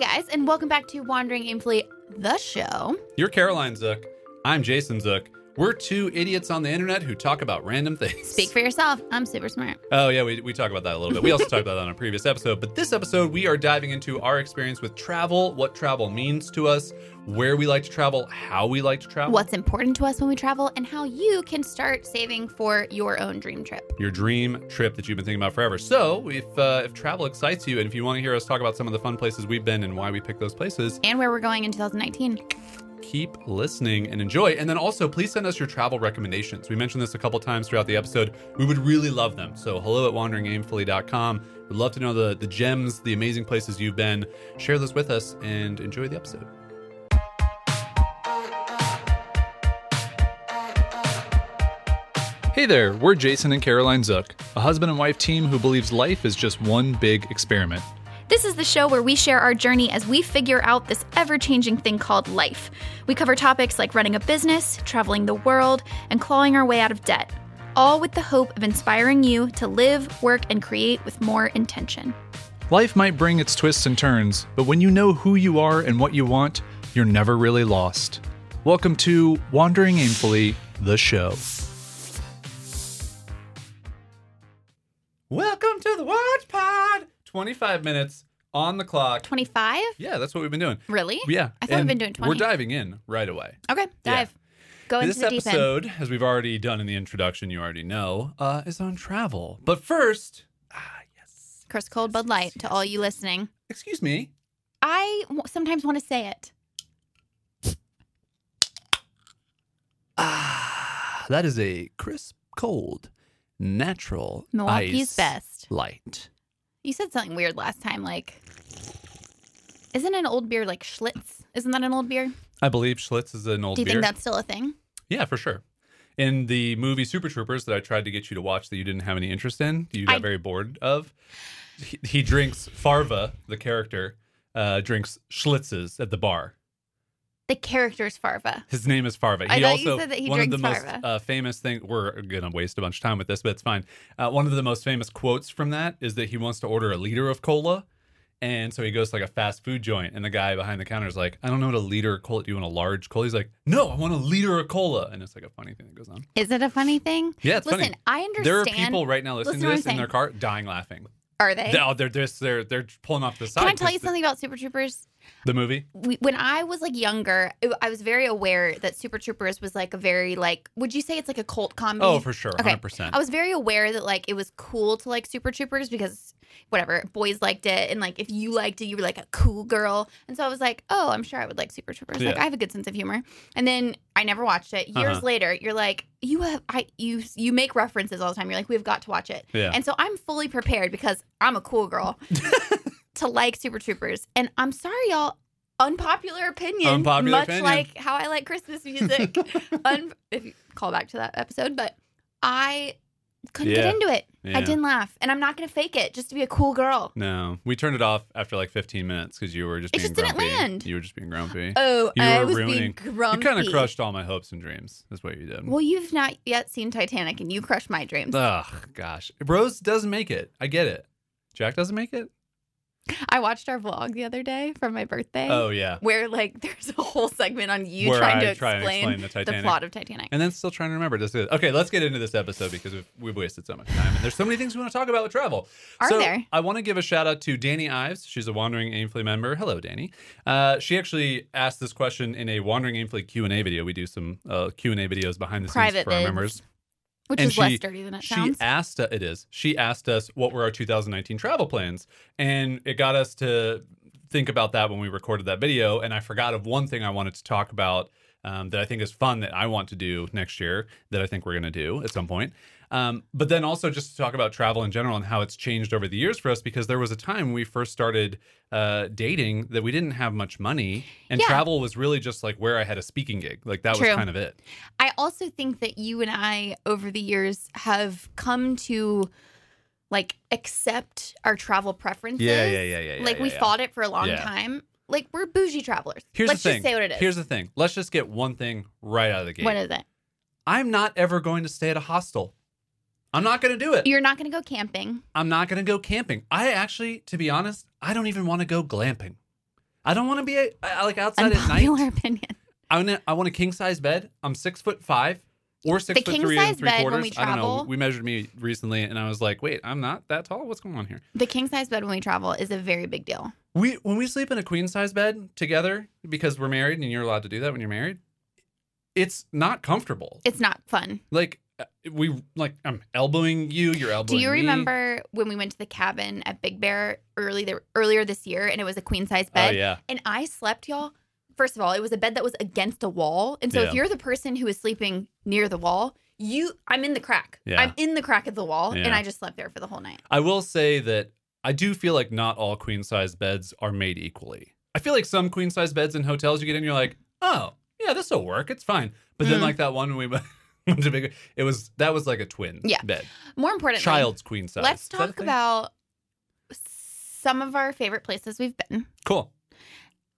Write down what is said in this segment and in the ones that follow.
guys, and welcome back to Wandering Aimfully, the show. You're Caroline Zook. I'm Jason Zook. We're two idiots on the internet who talk about random things. Speak for yourself. I'm super smart. Oh, yeah, we, we talk about that a little bit. We also talked about that on a previous episode. But this episode, we are diving into our experience with travel, what travel means to us, where we like to travel, how we like to travel. What's important to us when we travel, and how you can start saving for your own dream trip. Your dream trip that you've been thinking about forever. So, if uh, if travel excites you, and if you want to hear us talk about some of the fun places we've been and why we picked those places, And where we're going in 2019. Keep listening and enjoy. And then also, please send us your travel recommendations. We mentioned this a couple times throughout the episode. We would really love them. So, hello at wanderingaimfully.com. We'd love to know the, the gems, the amazing places you've been. Share those with us and enjoy the episode. Hey there, we're Jason and Caroline Zook, a husband and wife team who believes life is just one big experiment. This is the show where we share our journey as we figure out this ever changing thing called life. We cover topics like running a business, traveling the world, and clawing our way out of debt, all with the hope of inspiring you to live, work, and create with more intention. Life might bring its twists and turns, but when you know who you are and what you want, you're never really lost. Welcome to Wandering Aimfully, the show. 25 minutes on the clock. 25? Yeah, that's what we've been doing. Really? Yeah. I thought we've been doing 20. We're diving in right away. Okay, dive. Go into this the deep end. episode, as we've already done in the introduction, you already know, uh, is on travel. But first, ah, yes. Chris Cold Bud Light to all you listening. Excuse me. I w- sometimes want to say it. Ah, that is a crisp, cold, natural Milwaukee's best. light. You said something weird last time, like, isn't an old beer like Schlitz? Isn't that an old beer? I believe Schlitz is an old beer. Do you beer. think that's still a thing? yeah, for sure. In the movie Super Troopers that I tried to get you to watch that you didn't have any interest in, you got I- very bored of, he, he drinks Farva, the character, uh, drinks Schlitzes at the bar. The character's Farva. His name is Farva. I He thought you said that he one of drinks the most uh, famous thing. We're gonna waste a bunch of time with this, but it's fine. Uh, one of the most famous quotes from that is that he wants to order a liter of cola, and so he goes to like a fast food joint, and the guy behind the counter is like, "I don't know what a liter of cola. Do you want a large cola?" He's like, "No, I want a liter of cola," and it's like a funny thing that goes on. Is it a funny thing? Yeah, it's Listen, funny. I understand. There are people right now listening Listen to to what this I'm in their saying. car dying laughing. Are they? Oh, they're just they're they're pulling off the side. Can I tell you the- something about Super Troopers? The movie. we, when I was like younger, it- I was very aware that Super Troopers was like a very like. Would you say it's like a cult comedy? Oh, for sure, Okay. hundred percent. I was very aware that like it was cool to like Super Troopers because whatever boys liked it, and like if you liked it, you were like a cool girl. And so I was like, oh, I'm sure I would like Super Troopers. Like I have a good sense of humor. And then I never watched it. Years Uh-huh. later, you're like, you have I you you make references all the time. You're like, we've got to watch it. Yeah. And so I'm fully prepared because I'm a cool girl to like Super Troopers. And I'm sorry, y'all. Unpopular opinion. Unpopular much opinion. like how I like Christmas music. Un- if you call back to that episode, but I couldn't Yeah. get into it. I didn't laugh, and I'm not going to fake it just to be a cool girl. No, we turned it off after like 15 minutes because you were just It being just didn't grumpy. land. You were just being grumpy. Oh, You I were was ruining- being grumpy. You kind of crushed all my hopes and dreams. That's what you did. Well, you've not yet seen Titanic, and you crushed my dreams. Ugh, gosh. Rose doesn't make it. I get it. Jack doesn't make it. I watched our vlog the other day from my birthday. Oh yeah. Where like there's a whole segment on you Where trying I to try explain, explain the Titanic. plot of Titanic. And then still trying to remember. This is okay. Let's get into this episode because we've, we've wasted so much time, and there's so many things we want to talk about with travel. Are so there? I want to give a shout out to Danny Ives. She's a Wandering Aimfully member. Hello, Danny. Uh, she actually asked this question in a Wandering Aimfully Q and A video. We do some uh, Q and A videos behind the scenes Private for our members. Which and is less she- dirty than it she sounds. She asked uh, it is. She asked us what were our 2019 travel plans. And it got us to think about that when we recorded that video. And i forgot of one thing i wanted to talk about um, that i think is fun that i want to do next year that i think we're going to do at some point um, but then also just to talk about travel in general and how it's changed over the years for us because there was a time when we first started uh, dating that we didn't have much money and Yeah. travel was really just like where i had a speaking gig like that True. was kind of it I also think that you and I, over the years, have come to like accept our travel preferences. Yeah, yeah, yeah, yeah, yeah, Like yeah, we fought it for a long time. Like we're bougie travelers. here's Let's the thing just say what it is. here's the thing let's just get one thing right out of the gate what is it? I'm not ever going to stay at a hostel. I'm not going to do it. You're not going to go camping. I'm not going to go camping. I actually, to be honest, I don't even want to go glamping. I don't want to be a, I- like outside at night. Unpopular opinion. I want a, I want a king size bed. I'm six foot five or six The foot king three size and three bed when quarters. we I don't know. travel- We measured me recently, and I was like, wait, I'm not that tall. What's going on here? The king size bed when we travel is a very big deal. We when we sleep in a queen size bed together because we're married, and you're allowed to do that when you're married. It's not comfortable. It's not fun. like we like I'm elbowing you. You're Do elbowing. you me. remember when we went to the cabin at Big Bear early there, earlier this year and it was a queen size bed? Oh yeah. And I slept, y'all. First of all, it was a bed that was against a wall. And so Yeah. if you're the person who is sleeping near the wall, you I'm in the crack. Yeah. I'm in the crack of the wall and I just slept there for the whole night. I will say that I do feel like not all queen size beds are made equally. I feel like some queen size beds in hotels you get in, you're like, oh yeah, this will work. It's fine. But then Mm. like that one when we went to big, it was that was like a twin Yeah. bed, More importantly, child's queen size. let's Is that a talk about some of our favorite places we've been. cool.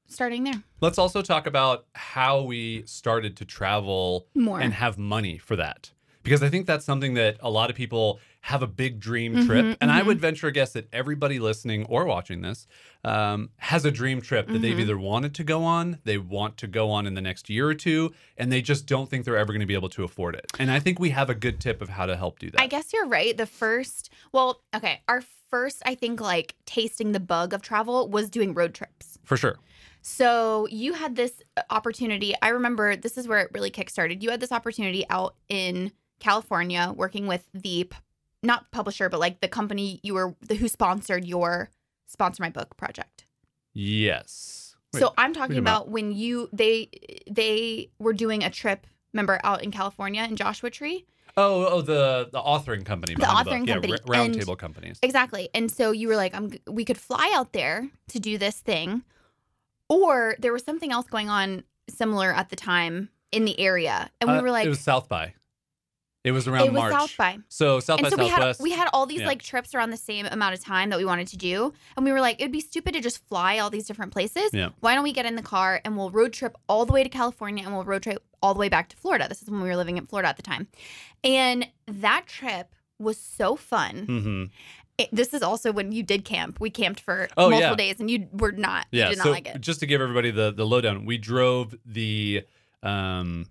Starting there. Let's also talk about how we started to travel More. and have money for that. Because I think that's something that a lot of people have a big dream Mhm, trip. And I mhm. would venture a guess that everybody listening or watching this um, has a dream trip that they've Mhm. either wanted to go on, they want to go on in the next year or two, and they just don't think they're ever going to be able to afford it. And I think we have a good tip of how to help do that. I guess you're right. The first, well, okay, our first, I think, like tasting the bug of travel was doing road trips. For sure. So you had this uh, opportunity. I remember this is where it really kickstarted. You had this opportunity out in California working with the not publisher, but like the company you were the, who sponsored your sponsor my book project. Yes. Wait, so I'm talking about when you they they were doing a trip. Remember out in California in Joshua Tree. oh, oh, the the authoring company. The authoring book. company. Yeah, r- Round Table Companies. Exactly. And so you were like, I'm we could fly out there to do this thing. Or there was something else going on similar at the time in the area. And we Uh, were like it was South by. It was around it was March. South by. So South and by so we had Southwest. we had all these Yeah. like trips around the same amount of time that we wanted to do. And we were like, it'd be stupid to just fly all these different places. Yeah. Why don't we get in the car and we'll road trip all the way to California and we'll road trip all the way back to Florida. This is when we were living in Florida at the time. And that trip was so fun. hmm It- this is also when you did camp. We camped for Oh, multiple yeah. days, and you were not. Yeah. you did not so like it. just to give everybody the the lowdown, we drove the um,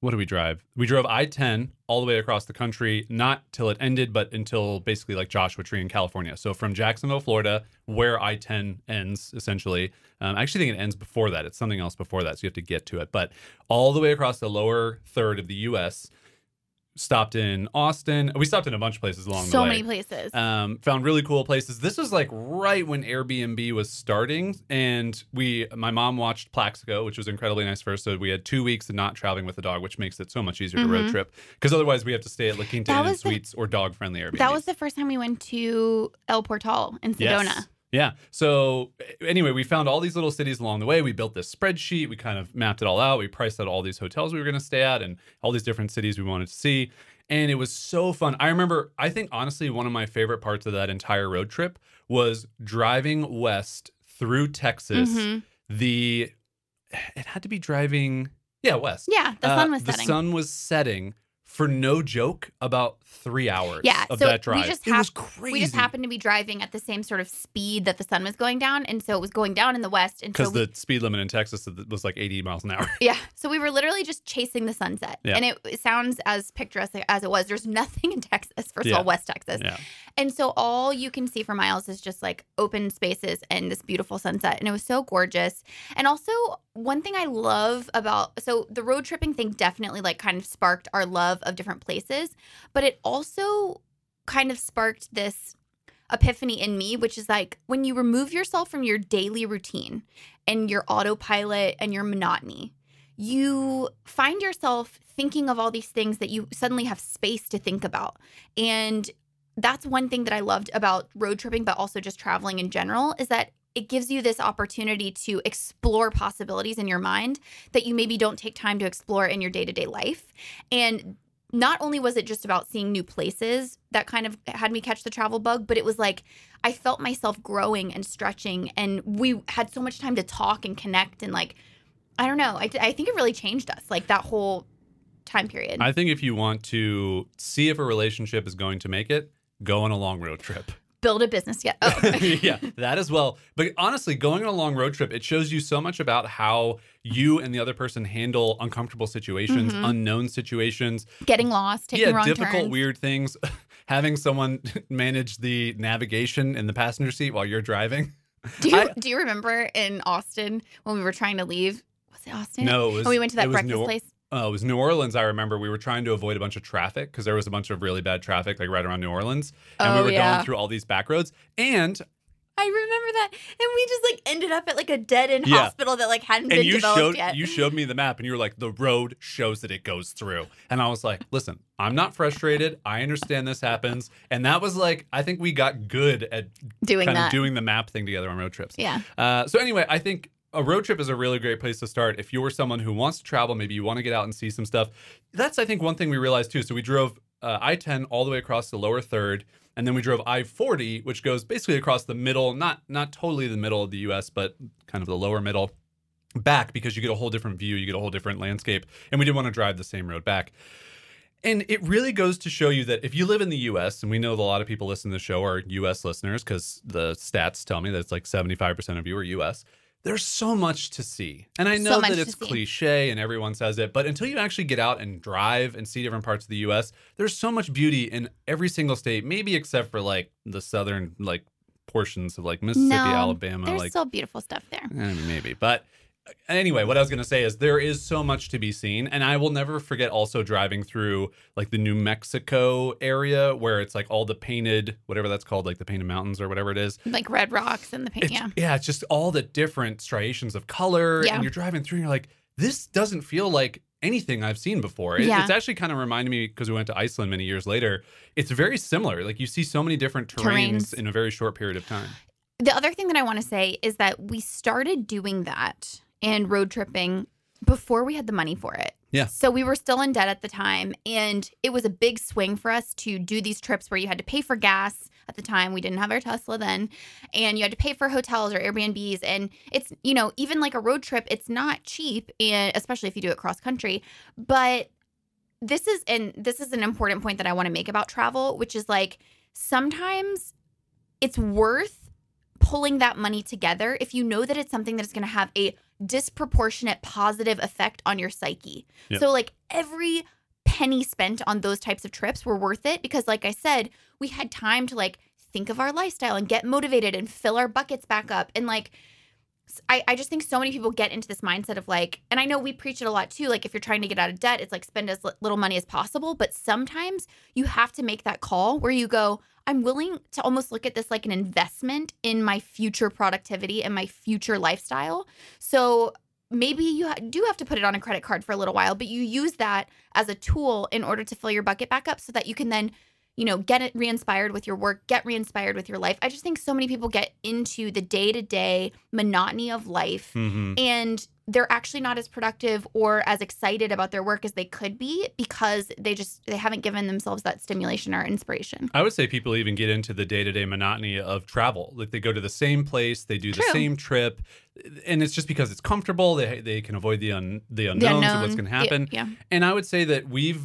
what do we drive? We drove I ten all the way across the country, not till it ended, but until basically like Joshua Tree in California. So from Jacksonville, Florida, where I ten ends essentially. Um, I actually think it ends before that. It's something else before that, so you have to get to it. But all the way across the lower third of the U.S. Stopped in Austin. We stopped in a bunch of places along the way. so many places. um, found really cool places. This was like right when Airbnb was starting, and we, my mom watched Plaxico, which was incredibly nice for us. So we had two weeks of not traveling with a dog, which makes it so much easier to road Mhm. trip. Because otherwise, we have to stay at La Quinta Inn Suites or dog-friendly Airbnb. that was the first time we went to El Portal in Sedona. Yes. Yeah. So anyway, we found all these little cities along the way. We built this spreadsheet. We kind of mapped it all out. We priced out all these hotels we were going to stay at and all these different cities we wanted to see. And it was so fun. I remember, I think honestly, one of my favorite parts of that entire road trip was driving west through Texas. Mhm. The, it had to be driving, yeah, west. Yeah, the Uh, sun was the setting. sun was setting for no joke about three hours Yeah, of so that we drive. just it was crazy. we just happened to be driving at the same sort of speed that the sun was going down, and so it was going down in the west. And because so we, the speed limit in Texas was like 80 miles an hour. yeah, so we were literally just chasing the sunset, Yeah. and it, it sounds as picturesque as it was. There's nothing in Texas, first Yeah. of all, West Texas, Yeah. and so all you can see for miles is just like open spaces and this beautiful sunset, and it was so gorgeous. And also, one thing I love about so the road tripping thing definitely like kind of sparked our love of different places, but it also kind of sparked this epiphany in me, which is like when you remove yourself from your daily routine and your autopilot and your monotony, you find yourself thinking of all these things that you suddenly have space to think about. And that's one thing that I loved about road tripping, but also just traveling in general, is that it gives you this opportunity to explore possibilities in your mind that you maybe don't take time to explore in your day to day life. And not only was it just about seeing new places that kind of had me catch the travel bug, but it was like I felt myself growing and stretching, and we had so much time to talk and connect. And like, I don't know, I, I think it really changed us, like that whole time period. I think if you want to see if a relationship is going to make it, go on a long road trip. Build a business yet. Oh, yeah, that as well. But honestly, going on a long road trip, it shows you so much about how you and the other person handle uncomfortable situations, Mhm. unknown situations, getting lost, taking yeah, difficult, turns. weird things. Having someone manage the navigation in the passenger seat while you're driving. Do you I- do you remember in Austin when we were trying to leave? Was it Austin? No, it was. When we went to that breakfast New, place. Oh, it was New Orleans. I remember we were trying to avoid a bunch of traffic because there was a bunch of really bad traffic, like right around New Orleans, and we Oh, were yeah. going through all these back roads. And I remember that, and we just like ended up at like a dead end Yeah. hospital that like hadn't and been you developed showed yet. you showed me the map, and you were like, "The road shows that it goes through." And I was like, "Listen, I'm not frustrated. I understand this happens." And that was like, I think we got good at doing that. doing the map thing together on road trips. yeah, Uh, so anyway, I think a road trip is a really great place to start. If you're someone who wants to travel, maybe you want to get out and see some stuff. That's I think one thing we realized too. So we drove uh, I-10 all the way across the lower third, and then we drove I-40, which goes basically across the middle, not not totally the middle of the U.S., but kind of the lower middle. Back because you get a whole different view, you get a whole different landscape, and we didn't want to drive the same road back. And it really goes to show you that if you live in the US, and we know that a lot of people listening to the show are US listeners because the stats tell me that it's like 75% of you are US, there's so much to see. And I know much that it's cliche and everyone says it, but until you actually get out and drive and see different parts of the US, there's so much beauty in every single state, maybe except for like the southern like portions of like Mississippi, No, Alabama, there's like still beautiful stuff there. Eh, maybe. But anyway, what I was going to say is there is so much to be seen. And I will never forget also driving through like the New Mexico area where it's like all the painted, whatever that's called, like the painted mountains or whatever it is. Like red rocks and the paint. It's, Yeah, it's just all the different striations of color. Yeah. And you're driving through and you're like, this doesn't feel like anything I've seen before. It- Yeah. It's actually kind of reminded me because we went to Iceland many years later. It's very similar. Like you see so many different terrains, Terrains. in a very short period of time. The other thing that I want to say is that we started doing that and road tripping before we had the money for it. Yeah. So we were still in debt at the time. And it was a big swing for us to do these trips where you had to pay for gas. At the time, we didn't have our Tesla then. And you had to pay for hotels or Airbnbs. And it's, you know, even like a road trip, it's not cheap. And especially if you do it cross country. But this is, and this is an important point that I want to make about travel, which is like sometimes it's worth pulling that money together if you know that it's something that is going to have a disproportionate positive effect on your psyche. Yep. So, like every penny spent on those types of trips were worth it because, like I said, we had time to like think of our lifestyle and get motivated and fill our buckets back up. And like, I, I just think so many people get into this mindset of like, and I know we preach it a lot too. Like, if you're trying to get out of debt, it's like spend as little money as possible. But sometimes you have to make that call where you go, I'm willing to almost look at this like an investment in my future productivity and my future lifestyle. So maybe you do have to put it on a credit card for a little while, but you use that as a tool in order to fill your bucket back up so that you can then, you know, get it re-inspired with your work, get re-inspired with your life. I just think so many people get into the day-to-day monotony of life Mm-hmm. and they're actually not as productive or as excited about their work as they could be because they just they haven't given themselves that stimulation or inspiration. I would say people even get into the day to day monotony of travel. Like they go to the same place, they do the same trip, and it's just because it's comfortable. They they can avoid the un, the unknowns The of what's going to happen. Yeah. And I would say that we've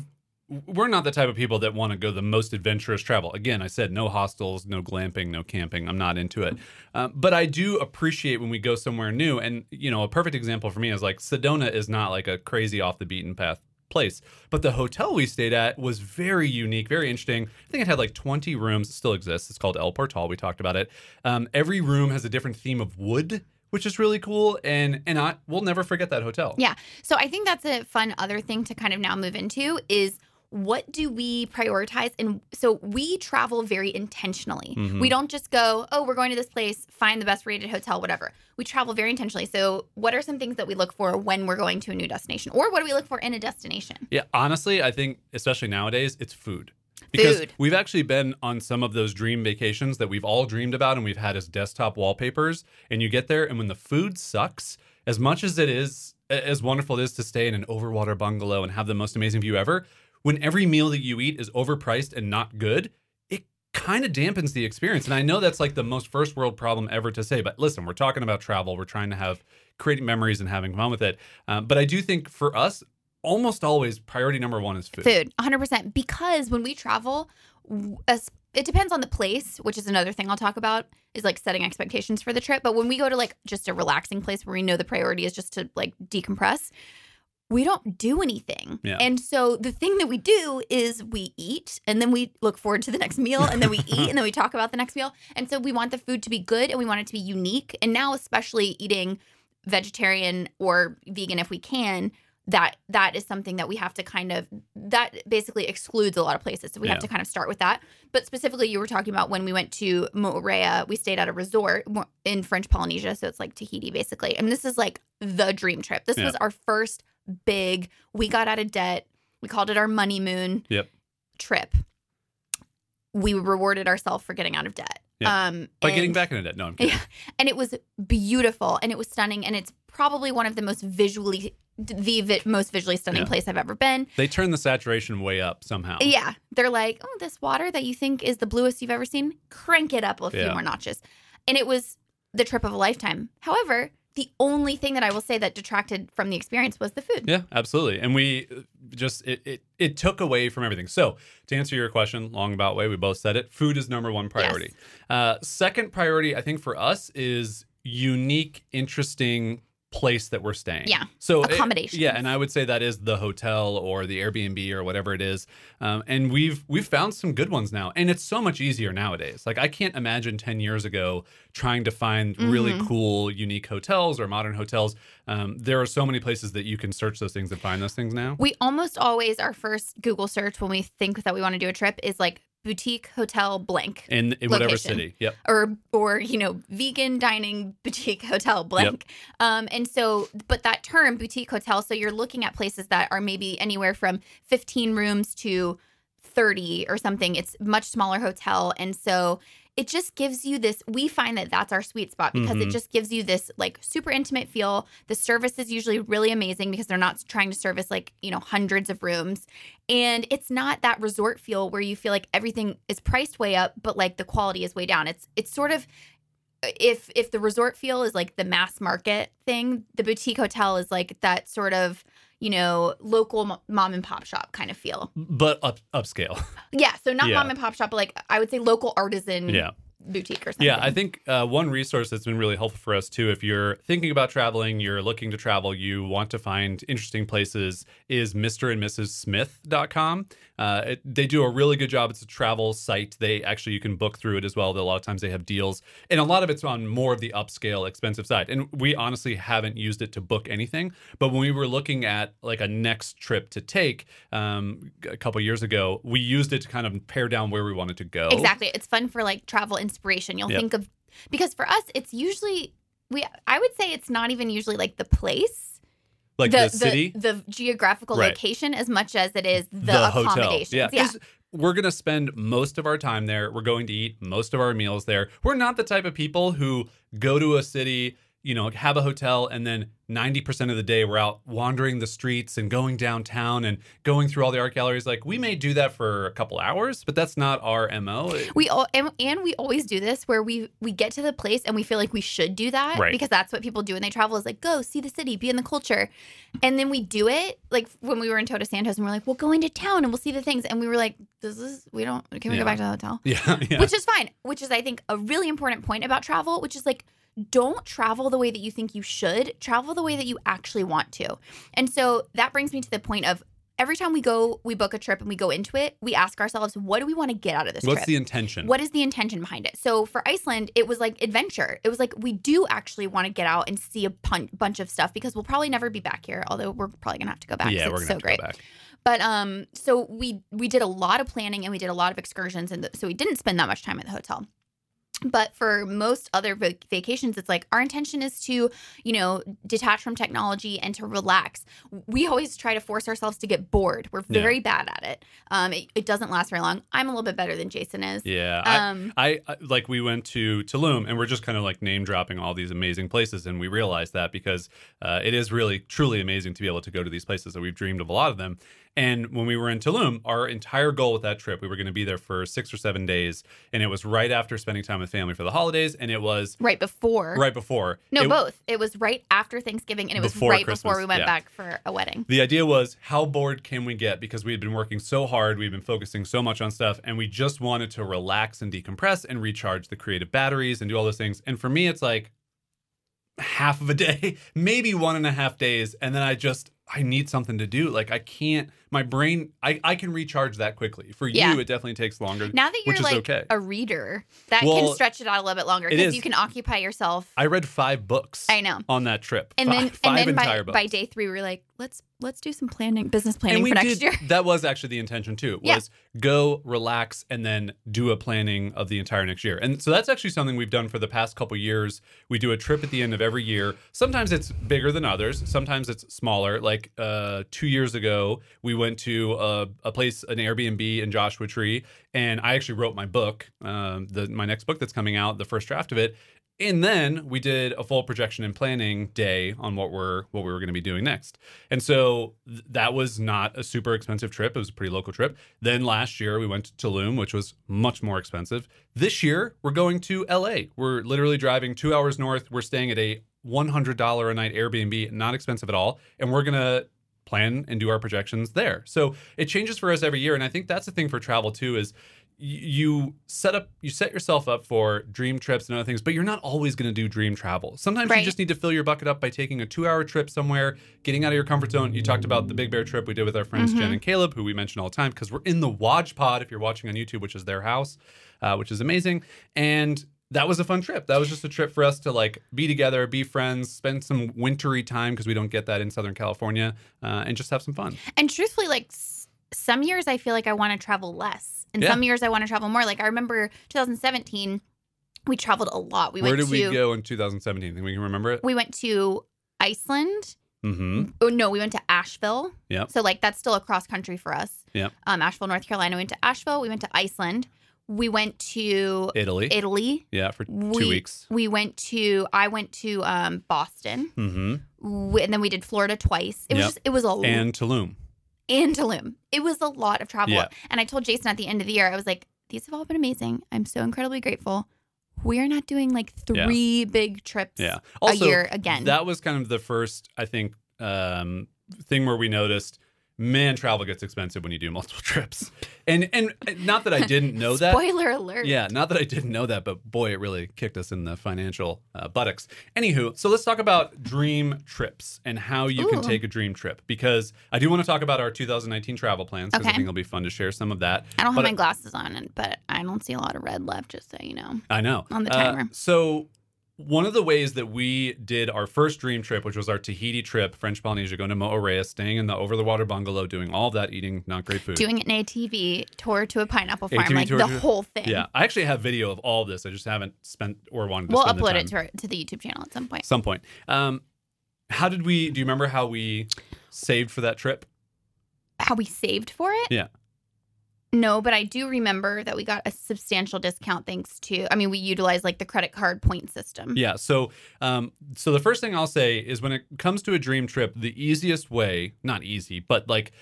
we're not the type of people that want to go the most adventurous travel. Again, I said no hostels, no glamping, no camping. I'm not into it. Uh, but I do appreciate when we go somewhere new. And you know, a perfect example for me is like Sedona is not like a crazy off the beaten path place. But the hotel we stayed at was very unique, very interesting. I think it had like 20 rooms. It still exists. It's called El Portal. We talked about it. Um, every room has a different theme of wood, which is really cool. And and I we'll never forget that hotel. Yeah. So I think that's a fun other thing to kind of now move into is what do we prioritize? And so we travel very intentionally. Mhm. We don't just go, oh, we're going to this place, find the best rated hotel, whatever. We travel very intentionally. So, what are some things that we look for when we're going to a new destination? Or what do we look for in a destination? Yeah, honestly, I think especially nowadays, it's food. Because Food. we've actually been on some of those dream vacations that we've all dreamed about and we've had as desktop wallpapers. And you get there, and when the food sucks, as much as it is, as wonderful it is to stay in an overwater bungalow and have the most amazing view ever, when every meal that you eat is overpriced and not good, it kind of dampens the experience. And I know that's like the most first world problem ever to say, but listen, we're talking about travel. We're trying to have creating memories and having fun with it. Um, but I do think for us, almost always priority number one is food. Food, 100%. Because when we travel, it depends on the place, which is another thing I'll talk about is like setting expectations for the trip. But when we go to like just a relaxing place where we know the priority is just to like decompress, we don't do anything. Yeah. And so the thing that we do is we eat and then we look forward to the next meal and then we eat and then we talk about the next meal. And so we want the food to be good and we want it to be unique. And now especially eating vegetarian or vegan if we can, that that is something that we have to kind of that basically excludes a lot of places. So we Yeah. have to kind of start with that. But specifically you were talking about when we went to Moorea, we stayed at a resort in French Polynesia, so it's like Tahiti basically. And this is like the dream trip. This Yeah. was our first big we got out of debt. We called it our money moon Yep. trip. We rewarded ourselves for getting out of debt. Yeah. Um By and- getting back into debt. No, I'm kidding. yeah. And it was beautiful and it was stunning and it's probably one of the most visually the vi- most visually stunning Yeah. place I've ever been. They turn the saturation way up somehow. Yeah. They're like, "Oh, this water that you think is the bluest you've ever seen, crank it up a few more notches." And it was the trip of a lifetime. However, the only thing that I will say that detracted from the experience was the food. Yeah, absolutely. And we uh, just it, it it took away from everything. So to answer your question, long about way, we both said it. Food is number one priority. Uh, second priority, I think for us is unique, interesting place that we're staying. Yeah. So accommodation. Yeah, and I would say that is the hotel or the Airbnb or whatever it is. Um, and we've we've found some good ones now, and it's so much easier nowadays. Like I can't imagine ten years ago trying to find really Mhm. cool, unique hotels or modern hotels. Um, there are so many places that you can search those things and find those things now. We almost always our first Google search when we think that we want to do a trip is like boutique hotel blank. in, in whatever city. Yep. or or you know vegan dining boutique hotel blank um and so but that term boutique hotel so you're looking at places that are maybe anywhere from 15 rooms to 30 or something it's much smaller hotel and so it just gives you this we find that that's our sweet spot because it Mhm. just gives you this like super intimate feel. The service is usually really amazing because they're not trying to service like you know hundreds of rooms. And it's not that resort feel where you feel like everything is priced way up but like the quality is way down. It's it's sort of if if the resort feel is like the mass market thing the boutique hotel is like that sort of you know local mom and pop shop kind of feel But up upscale. yeah so not Yeah. mom and pop shop but like i would say local artisan yeah. Boutique or something Yeah, I think uh, one resource that's been really helpful for us too, if you're thinking about traveling, you're looking to travel, you want to find interesting places, is Mr. and Mrs. Smith.com. Uh, it, they do a really good job. It's a travel site. They actually, you can book through it as well. A lot of times they have deals, and a lot of it's on more of the upscale, expensive side. And we honestly haven't used it to book anything. But when we were looking at like a next trip to take um, a couple years ago, we used it to kind of pare down where we wanted to go. exactly it's fun for like travel inspiration you'll Yep. think of because for us it's usually we i would say it's not even usually like the place Like the, city. the, geographical Right. location as much as it is the, accommodations Yeah, yeah 'cause we're gonna spend most of our time there. We're going to eat most of our meals there. We're not the type of people who go to a city, you know, have a hotel, and then ninety percent of the day we're out wandering the streets and going downtown and going through all the art galleries. Like we may do that for a couple hours, but that's not our mo. We all and, and we always do this where we we get to the place and we feel like we should do that Right. because that's what people do when they travel is like go see the city, be in the culture, and then we do it like when we were in Todos Santos and we're like we'll go into town and we'll see the things and we were like this is we don't can we Yeah. go back to the hotel yeah, yeah. which is fine which is I think a really important point about travel which is like don't travel the way that you think you should travel the way that you actually want to and so that brings me to the point of every time we go we book a trip and we go into it we ask ourselves what do we want to get out of this What's trip the intention? what is the intention behind it? So for Iceland, it was like adventure. It was like we do actually want to get out and see a pun- bunch of stuff because we'll probably never be back here. Although we're probably gonna have to go back. Yeah, we're gonna so to great. go back. But um, so we we did a lot of planning and we did a lot of excursions, and so we didn't spend that much time at the hotel. But for most other vac- vacations, it's like our intention is to, you know, detach from technology and to relax. We always try to force ourselves to get bored. We're Yeah. very bad at it. Um, it, it doesn't last very long. I'm a little bit better than Jason is. Yeah, I- Um, I, I like we went to Tulum and we're just kind of like name dropping all these amazing places and we realized that because uh, it is really truly amazing to be able to go to these places that we've dreamed of a lot of them And when we were in Tulum, our entire goal with that trip, we were going to be there for six or seven days, and it was right after spending time with family for the holidays, and it was Right before. right before. No, It- both. It was right after Thanksgiving and it was right Christmas, before we went yeah. back for a wedding. The idea was how bored can we get because we had been working so hard, we've been focusing so much on stuff, and we just wanted to relax and decompress and recharge the creative batteries and do all those things. And for me, it's like half of a day, maybe one and a half days, and then I just I need something to do. Like I can't. My brain, I I can recharge that quickly. For Yeah. you, it definitely takes longer. Now that you're like okay. a reader, that Well, can stretch it out a little bit longer because you can occupy yourself. I read five books. I know. on that trip, and then five and then entire by, books. by day three, we were like, let's let's do some planning, business planning for next did, year. That was actually the intention too. Yeah. Was go relax and then do a planning of the entire next year. And so that's actually something we've done for the past couple years. We do a trip at the end of every year. Sometimes it's bigger than others. Sometimes it's smaller. Like uh, two years ago, we went to a, a place, an Airbnb in Joshua Tree, and I actually wrote my book, um, the my next book that's coming out, the first draft of it. And then we did a full projection and planning day on what we're what we were going to be doing next. And so th- that was not a super expensive trip. It was a pretty local trip. Then last year we went to Tulum, which was much more expensive. This year we're going to LA. We're literally driving 2 hours north. We're staying at a $100 a night Airbnb, not expensive at all, and we're going to plan and do our projections there. So it changes for us every year and I think that's the thing for travel too is you set up you set yourself up for dream trips and other things but you're not always going to do dream travel sometimes Right. you just need to fill your bucket up by taking a two hour trip somewhere getting out of your comfort zone you talked about the big bear trip we did with our friends jen and caleb who we mention all the time because we're in the watch pod if you're watching on youtube which is their house uh, which is amazing and that was a fun trip that was just a trip for us to like be together be friends spend some wintry time because we don't get that in southern california uh, and just have some fun And truthfully, like s- some years I feel like I want to travel less, and Yeah. some years I want to travel more. Like I remember 2017, we traveled a lot. We where went did to we go in 2017 think we can remember it we went to Iceland. mm-hmm Oh no, we went to Asheville. Yeah. So like that's still a cross country for us. Yeah. Um, Asheville, North Carolina. We went to Asheville. We went to Iceland. We went to italy Italy. yeah for two We- weeks We went to. I went to um, Boston, mm-hmm we, and then we did Florida twice. It was just. It was a and tulum and Tulum. It was a lot of travel. Yeah. And I told Jason at the end of the year, I was like, these have all been amazing. I'm so incredibly grateful. We're not doing like Yeah. three big trips Yeah. a year again. that was kind of the first, I think, um, thing where we noticed, man, travel gets expensive when you do multiple trips. And and not that I didn't know that. Spoiler alert. Yeah, not that I didn't know that, but boy, it really kicked us in the financial uh, buttocks. Anywho, so let's talk about dream trips and how you can take a dream trip because I do want to talk about our 2019 travel plans because I think it'll be fun to share some of that. I don't But- have my glasses on, but I don't see a lot of red left, just so you know. I know. on the Uh, timer. so one of the ways that we did our first dream trip, which was our Tahiti trip, French Polynesia, going to Moorea, staying in the over the water bungalow, doing all that, eating not great food. Doing it in ATV tour to a pineapple farm, ATV like the to- whole thing. yeah, I actually have video of all of this. I just haven't spent or wanted to We'll upload it to, our, to the YouTube channel at some point. some point. Um, how did we? Do you remember how we saved for that trip? How we saved for it? Yeah. No, but I do remember that we got a substantial discount thanks to, I mean, we utilized like the credit card point system. Yeah. So, um, so the first thing I'll say is when it comes to a dream trip, the easiest way, not easy, but like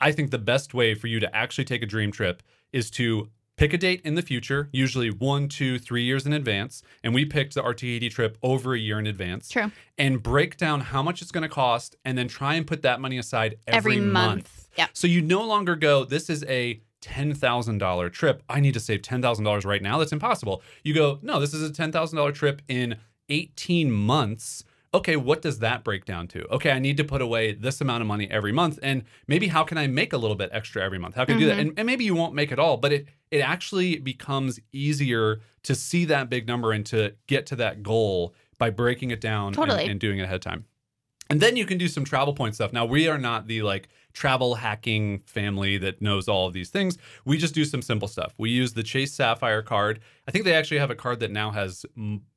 I think the best way for you to actually take a dream trip is to pick a date in the future, usually one, two, three years in advance. And we picked the Tahiti trip over a year in advance. True. And break down how much it's going to cost and then try and put that money aside every, Every month. Yeah. So you no longer go, this is a $10,000 trip. I need to save $10,000 right now. That's impossible. You go, no, this is a $10,000 trip in 18 months. Okay, what does that break down to? Okay, I need to put away this amount of money every month. And maybe how can I make a little bit extra every month? How can I do that? Mhm. And, and maybe you won't make it all, but it it actually becomes easier to see that big number and to get to that goal by breaking it down and- and doing it ahead of time. And then you can do some travel point stuff. Now, we are not the like travel hacking family that knows all of these things. We just do some simple stuff. We use the Chase Sapphire card. I think they actually have a card that now has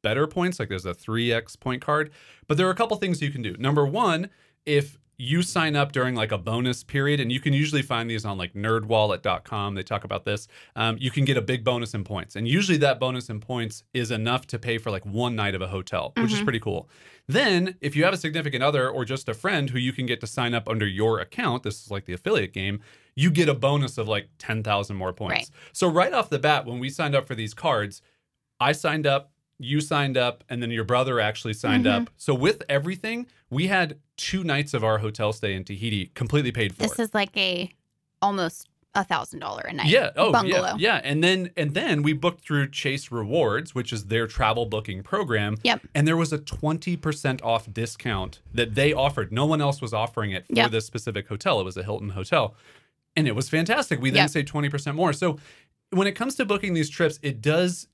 better points, like there's a 3x point card. But there are a couple things you can do. Number one, if you sign up during like a bonus period, and you can usually find these on like nerdwallet.com. They talk about this. Um, you can get a big bonus in points. And usually that bonus in points is enough to pay for like one night of a hotel, which is Mhm. pretty cool. Then, if you have a significant other or just a friend who you can get to sign up under your account, this is like the affiliate game, you get a bonus of like 10,000 more points. Right. So, right off the bat, when we signed up for these cards, I signed up, you signed up, and then your brother actually signed Mhm. up. So, with everything, we had two nights of our hotel stay in Tahiti completely paid for. This is like a almost a thousand dollar a night. yeah. Oh, bungalow. yeah. Yeah. And then and then we booked through Chase Rewards, which is their travel booking program. Yep. And there was a 20% off discount that they offered. No one else was offering it for Yep. this specific hotel. It was a Hilton hotel. And it was fantastic. We then Yep. saved 20% more. So when it comes to booking these trips, it does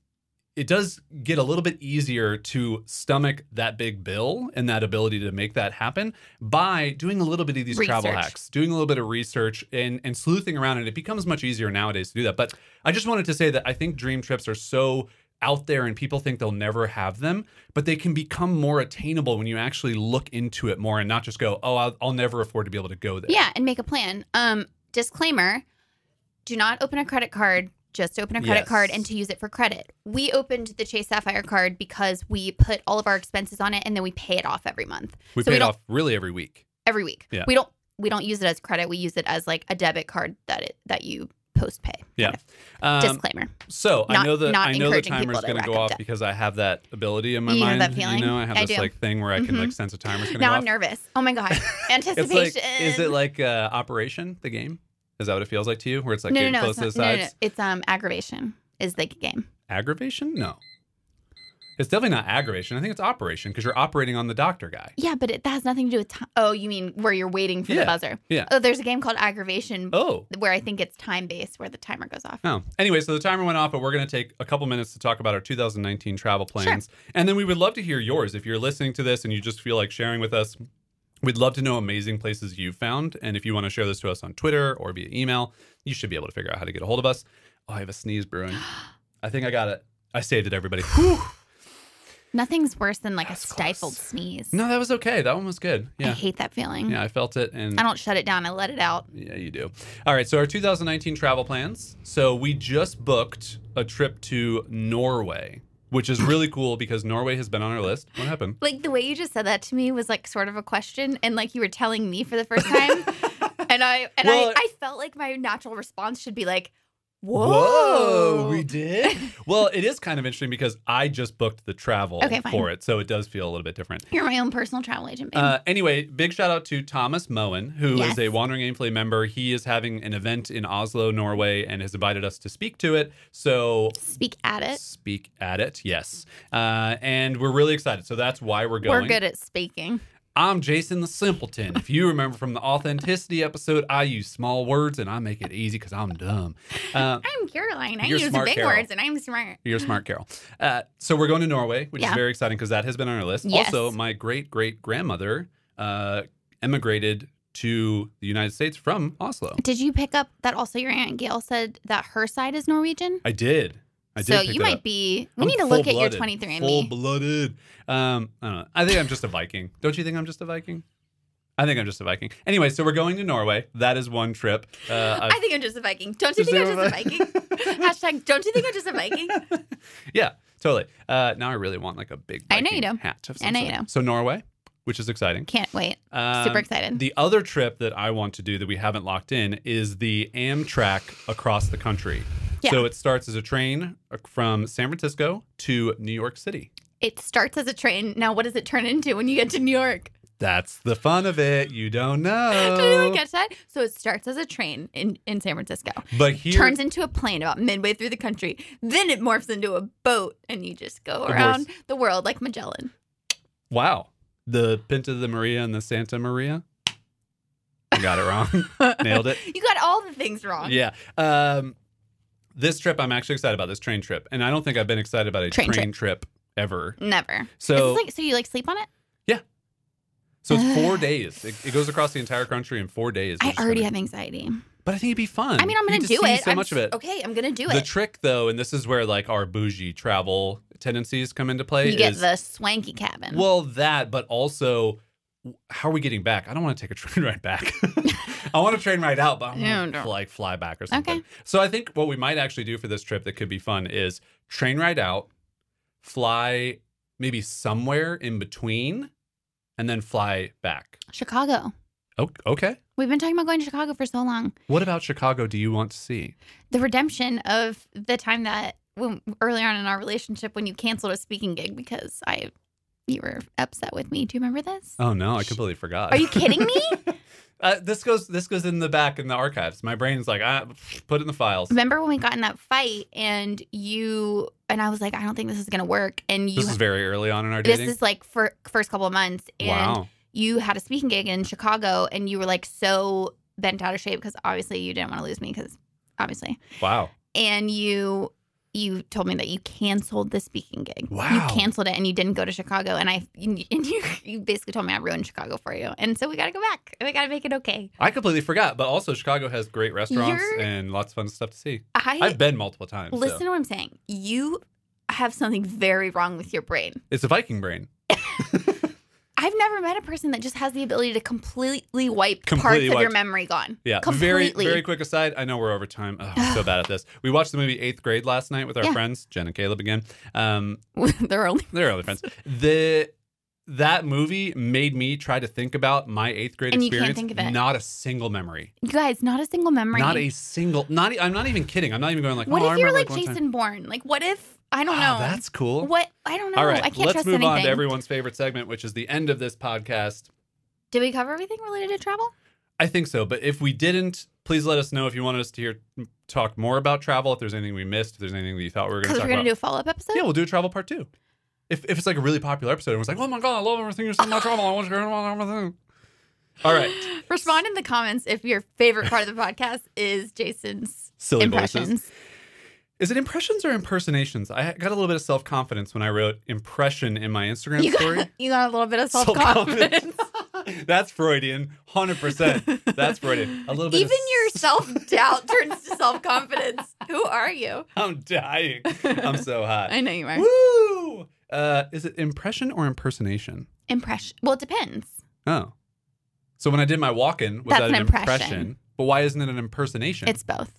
it does get a little bit easier to stomach that big bill and that ability to make that happen by doing a little bit of these travel hacks, doing a little bit of research and, and sleuthing around. And it becomes much easier nowadays to do that. But I just wanted to say that I think dream trips are so out there and people think they'll never have them, but they can become more attainable when you actually look into it more and not just go, oh, I'll, I'll never afford to be able to go there. Yeah, and make a plan. Um, disclaimer: Do not open a credit card. Just open a credit Yes. card and to use it for credit. We opened the Chase Sapphire card because we put all of our expenses on it and then we pay it off every month. We So pay it off really every week. every week. Yeah. We don't we don't use it as credit. We use it as like a debit card that it that you post pay. Yeah. Kind Um. Disclaimer. So I know that I know the timer's going to go off debt. because I have that ability in my You have mind. that feeling? You know, I have I this do. like thing where I can Mhm. like sense a timer's going to Now go I'm off. nervous. Oh my god. It's Anticipation. like, is it like uh, Operation the game? Is that what it feels like to you? Where it's like no, getting no, close to the not- no, no, sides? no. It's um aggravation is the game. Aggravation? No. It's definitely not aggravation. I think it's operation because you're operating on the doctor guy. Yeah, but it that has nothing to do with time. Oh, you mean where you're waiting for Yeah, the buzzer? yeah. Oh, there's a game called Aggravation Oh. where I think it's time based, where the timer goes off. Oh. Anyway, so the timer went off, but we're going to take a couple minutes to talk about our 2019 travel plans. And then we would love to hear yours. If you're listening to this and you just feel like sharing with us, we'd love to know amazing places you've found. And if you want to share this to us on Twitter or via email, you should be able to figure out how to get a hold of us. Oh, I have a sneeze brewing. I think I got it. I saved it, everybody. Whew. Nothing's worse than like a stifled close. sneeze. No, that was okay. That one was good. Yeah. I hate that feeling. Yeah, I felt it. And I don't shut it down. I let it out. Yeah, you do. All right, so our 2019 travel plans. So we just booked a trip to Norway, which is really cool because Norway has been on our list. What happened? Like the way you just said that to me was like sort of a question, and like you were telling me for the first time, and I and Well- I, I felt like my natural response should be like, "Whoa, Whoa. we did? well, it is kind of interesting because I just booked the travel Okay, for it, so it does feel a little bit different. You're my own personal travel agent, babe." Uh, anyway, big shout out to Thomas Moen, who is Yes. a Wandering Aimfully member. He is having an event in Oslo, Norway, and has invited us to speak to it. So Speak at it. speak at it. Yes. Uh, and we're really excited. So that's why we're going. We're good at speaking. I'm Jason the Simpleton. If you remember from the authenticity episode, I use small words and I make it easy because I'm dumb. Uh, I'm Caroline. I use big Carol. words, and I'm smart. you're smart, Carol. Uh, so we're going to Norway, which is very exciting because that has been on our list. Yes. Also, my great great grandmother uh, emigrated to the United States from Oslo. Did you pick up that also your aunt Gail said that her side is Norwegian? I did. I so you might up. be. We I'm need to look at your 23andMe. Full blooded. Um, I don't know. I think I'm just a Viking. Don't you think I'm just a Viking? I think I'm just a Viking. Anyway, so we're going to Norway. That is one trip. Uh, I've- think I'm just a Viking. Don't you think I'm just a Viking? Hashtag. Don't you think I'm just a Viking? yeah, totally. Uh, now I really want like a big I know you do. hat. I know you sort. do. So Norway, which is exciting. Can't wait. Um, Super excited. The other trip that I want to do that we haven't locked in is the Amtrak across the country. Yeah. So it starts as a train uh, from San Francisco to New York City. It starts as a train. Now, what does it turn into when you get to New York? That's the fun of it. You don't know. Did anyone catch that? So it starts as a train in, in San Francisco, But here, turns into a plane about midway through the country, then it morphs into a boat, and you just go around the world like Magellan. wow, the Pinta the Maria and the Santa Maria. I got it wrong. Nailed it. You got all the things wrong. Yeah. Um, this trip, I'm actually excited about this train trip, and I don't think I've been excited about a train, Train trip. ever. Never. So, like, so you like sleep on it? Yeah. So it's four days. It, it goes across the entire country in four days. I already kinda- have anxiety. But I think it'd be fun. I mean, I'm gonna do see it. So I'm much of it. Okay, I'm gonna do it. The trick, though, and this is where like our bougie travel tendencies come into play. you get is, the swanky cabin. well that, but also how are we getting back? I don't want to take a train ride back. I want to train right out, but I No, want to no. like fly back or something. Okay. So I think what we might actually do for this trip that could be fun is train right out, fly maybe somewhere in between, and then fly back. Chicago. Oh, okay. We've been talking about going to Chicago for so long. What about Chicago do you want to see? The redemption of the time that when, earlier on in our relationship when you canceled a speaking gig because I you were upset with me. Do you remember this? Oh no, I completely forgot. Are you kidding me? uh, this goes this goes in the back in the archives. My brain's like, ah, put it in the files. Remember when we got in that fight and you and I was like, I don't think this is gonna work. And you This is very early on in our dating. this is like for first couple of months and wow. you had a speaking gig in Chicago and you were like so bent out of shape because obviously you didn't want to lose me because obviously Wow. and you you told me that you canceled the speaking gig. Wow. You canceled it and you didn't go to Chicago and I and you you basically told me I ruined Chicago for you. And so we got to go back. We got to make it okay. I completely forgot, but also Chicago has great restaurants You're- and lots of fun stuff to see. I I've been multiple times. so. listen to what I'm saying. You have something very wrong with your brain. It's a Viking brain. I've never met a person that just has the ability to completely wipe Completely parts of your memory gone. Yeah. completely. Very, very quick aside. I know we're over time. Oh, I'm so bad at this. We watched the movie Eighth Grade last night with our Yeah. friends, Jen and Caleb again. Um, They're only they're other friends. The that movie made me try to think about my eighth grade And you can't think of it. Not a single memory. you guys. Not a single memory. Not a single. Not. I'm not even kidding. I'm not even going like. what oh, if I you're like Jason time. Bourne? Like what if I don't Wow, know. that's cool. What I don't know. All right, I can't let's move anything. on to everyone's favorite segment, which is the end of this podcast. Did we cover everything related to travel? I think so, but if we didn't, please let us know if you wanted us to hear talk more about travel. If there's anything we missed, if there's anything that you thought we were going Because to talk we're gonna about. do a follow up episode. yeah, we'll do a travel part two. If, if it's like a really popular episode and it's like, oh my god, I love everything you're saying about travel. I want to hear about everything. All right, Respond in the comments if your favorite part of the podcast is Jason's silly impressions. voices. Is it impressions or impersonations? I got a little bit of self confidence when I wrote impression in my Instagram You story. got, you got a little bit of self Self-confidence. confidence. That's Freudian, hundred percent. That's Freudian. A little bit. Even of your self doubt turns to self confidence. Who are you? I'm dying. I'm so hot. I know you are. Woo! Uh, is it impression or impersonation? Impression. Well, it depends. Oh, so when I did my walk-in, was That's that an an impression? impression. But why isn't it an impersonation? It's both.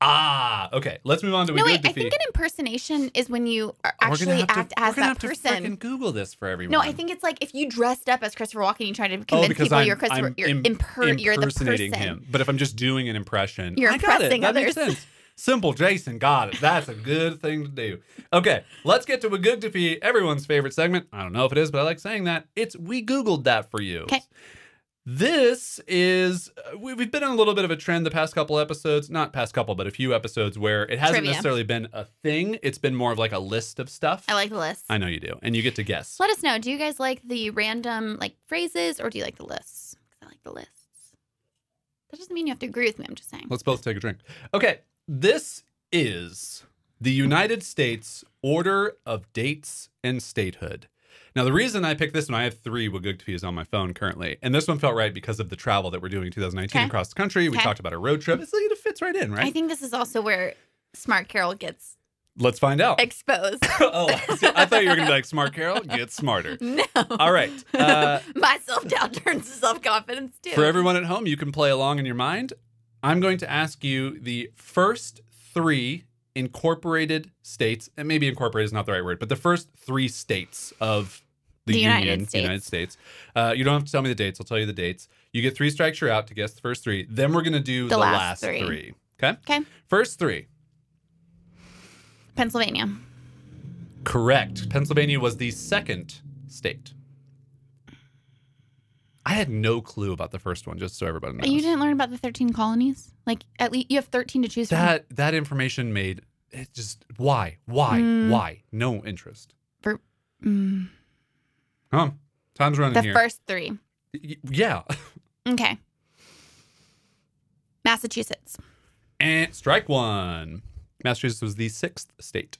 ah, okay. Let's move on to no, we wait. I think an impersonation is when you are We're gonna actually have to- act as that have to person. Google this for everyone. No, I think it's like if you dressed up as Christopher Walken, and you try to oh, convince because people I'm, you're Christopher. I'm you're im- imper- You're the impersonating person. him. But if I'm just doing an impression, You're I got it. impressing That makes others. sense. Simple, Jason got it. That's a good thing to do. Okay, let's get to a good defeat. Everyone's favorite segment. I don't know if it is, but I like saying that. It's we Googled that for you. Okay. This is uh, we- we've been on a little bit of a trend the past couple episodes, not past couple, but a few episodes where it hasn't Trivia. necessarily been a thing. It's been more of like a list of stuff. I like the list. I know you do, and you get to guess. Let us know. Do you guys like the random like phrases or do you like the lists? I like the lists. That doesn't mean you have to agree with me. I'm just saying. Let's both take a drink. Okay, this is the United States Order of Dates and Statehood. Now, the reason I picked this one, I have three Wagugtafis on my phone currently, and this one felt right because of the travel that we're doing in 2019 Okay. across the country. We Okay. talked about a road trip. It's like it fits right in, right? I think this is also where Smart Carol gets Let's find out. exposed. oh, I thought you were going to be like, smart Carol, get smarter. no. All right. Uh, My self doubt turns to self confidence too. For everyone at home, you can play along in your mind. I'm going to ask you the first three incorporated states, and maybe incorporated is not the right word, but the first three states of the, The United Union, the States. United States. Uh, you don't have to tell me the dates. I'll tell you the dates. You get three strikes, you're out to guess the first three. Then we're going to do the, The last, last three. three. Okay? Okay. First three. Pennsylvania. Correct. Pennsylvania was the second state. I had no clue about the first one, just so everybody knows. You didn't learn about the 13 colonies? Like, at least you have 13 to choose from. that that information made it just why why Mm. why no interest For, Mm, huh time's running the here first three. Y- yeah Okay. Massachusetts. and strike one massachusetts was the sixth state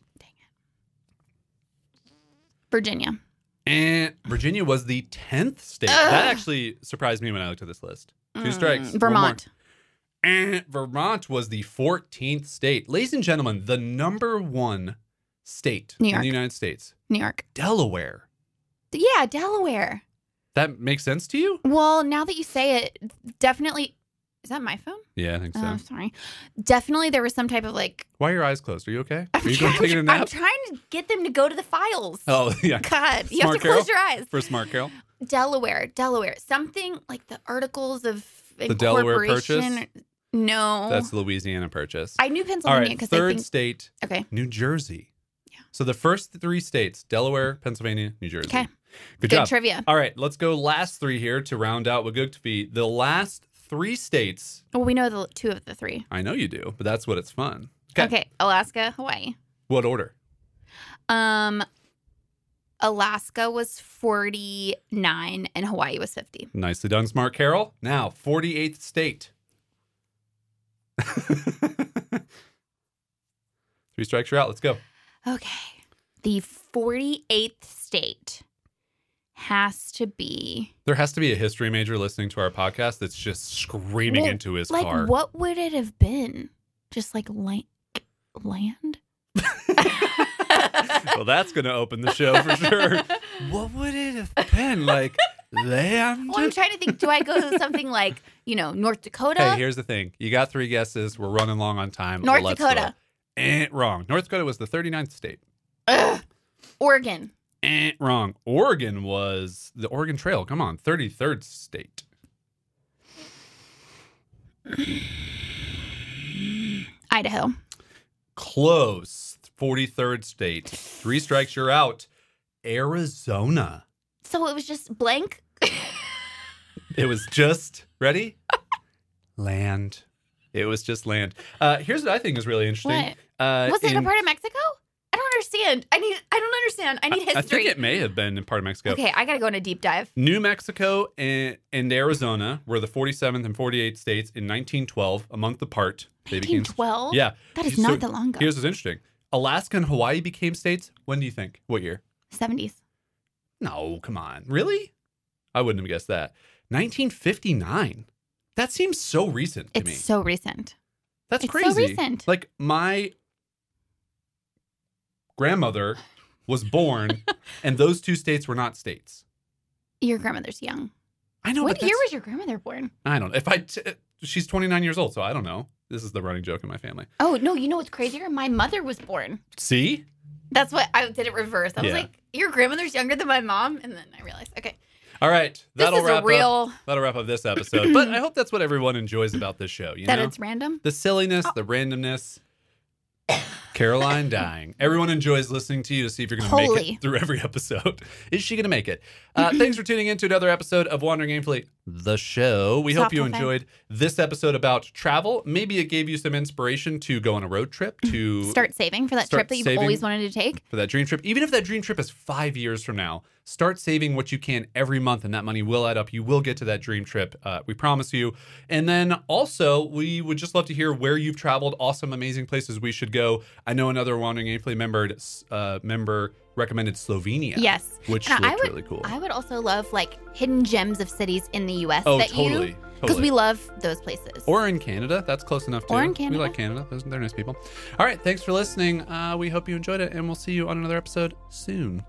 Virginia. And virginia was the 10th state Ugh. that actually surprised me when i looked at this list two Mm, strikes Vermont. and vermont was the 14th state ladies and gentlemen the number one state in the united states New York. delaware Yeah, Delaware. That makes sense to you? Well, now that you say it, definitely. Is that my phone? Yeah, I think so. Oh, sorry. Definitely, there was some type of like. Why are your eyes closed? Are you okay? I'm Are you going to a I'm trying to get them to go to the files. Oh, yeah. God, you have to close Carol? your eyes. For Smart Carol. Delaware, Delaware, something like the articles of The Delaware. Purchase? No, That's the Louisiana purchase. I knew Pennsylvania right, because third I think. state, Okay, New Jersey. Yeah. So the first three states Delaware, Pennsylvania, New Jersey. Okay. Good, good job. trivia. All right, let's go last three here to round out Wagugtvi. The last three states, Well, we know the two of the three. I know you do, but that's what it's fun. Okay, okay. Alaska, Hawaii. What order? Um, Alaska was forty nine and Hawaii was fifty. Nicely done, Smart Carol. Now, 48th state. Three strikes, you're out. Let's go. Okay, the forty eighth state has to be There has to be a history major listening to our podcast that's just screaming Well, into his like car. what would it have been? Just like la- land. well, that's going to open the show for sure. what would it have been? Like land? Well, I'm trying to think. Do I go to something like you know North Dakota? Hey, here's the thing. You got three guesses. We're running long on time. North Let's Dakota. go. Eh, wrong. North Dakota was the 39th state. Ugh. Oregon. Eh, wrong. Oregon was the Oregon Trail. Come on, 33rd state. Idaho. Close. 43rd state. Three strikes, you're out. Arizona. So it was just blank. It was just ready. land. It was just land. Uh, here's what I think is really interesting. What? Uh, Was it a part of Mexico? I don't understand. I need. I don't understand. I need I history. I think it may have been in part of Mexico. Okay, I gotta go on a deep dive. New Mexico and, and Arizona were the 47th and 48th states in 1912, a month apart. They became 1912. yeah. that is So not that long ago. Here's what's interesting: Alaska and Hawaii became states. When do you think? What year? Seventies. No, come on, really? I wouldn't have guessed that. 1959. That seems so recent to It's me. so recent. That's it's so crazy. recent. Like my grandmother was born, and those two states were not states. Your grandmother's young. I know. what year was your grandmother born? I don't know. If I, t- she's 29 years old, so I don't know. This is the running joke in my family. Oh no, you know what's crazier? My mother was born. See? That's what I did it reverse. I was Yeah. like, your grandmother's younger than my mom, and then I realized, okay, All right. That'll is wrap a up. real That'll wrap up this episode. but I hope that's what everyone enjoys about this show. You that know, it's random. the silliness, Oh. the randomness. Caroline dying. Everyone enjoys listening to you to see if you're going to make it through every episode. Is she going to make it? Uh, thanks for tuning in to another episode of Wandering Aimfully, the show. We hope you enjoyed this episode about travel. Maybe it gave you some inspiration to go on a road trip to Start saving for that trip that you've always wanted to take. for that dream trip. Even if that dream trip is five years from now, start saving what you can every month, and that money will add up. You will get to that dream trip. Uh, we promise you. And then also, we would just love to hear where you've traveled. Awesome, amazing places we should go. I know another Wandering Aimfully member uh, member recommended Slovenia. Yes, which And looked I would, really cool. I would also love like hidden gems of cities in the U.S. oh, that totally. you because totally. we love those places. or in Canada, that's close enough too. Or in Canada, We like Canada; Those, they're nice people. All right, thanks for listening. Uh, we hope you enjoyed it, and we'll see you on another episode soon.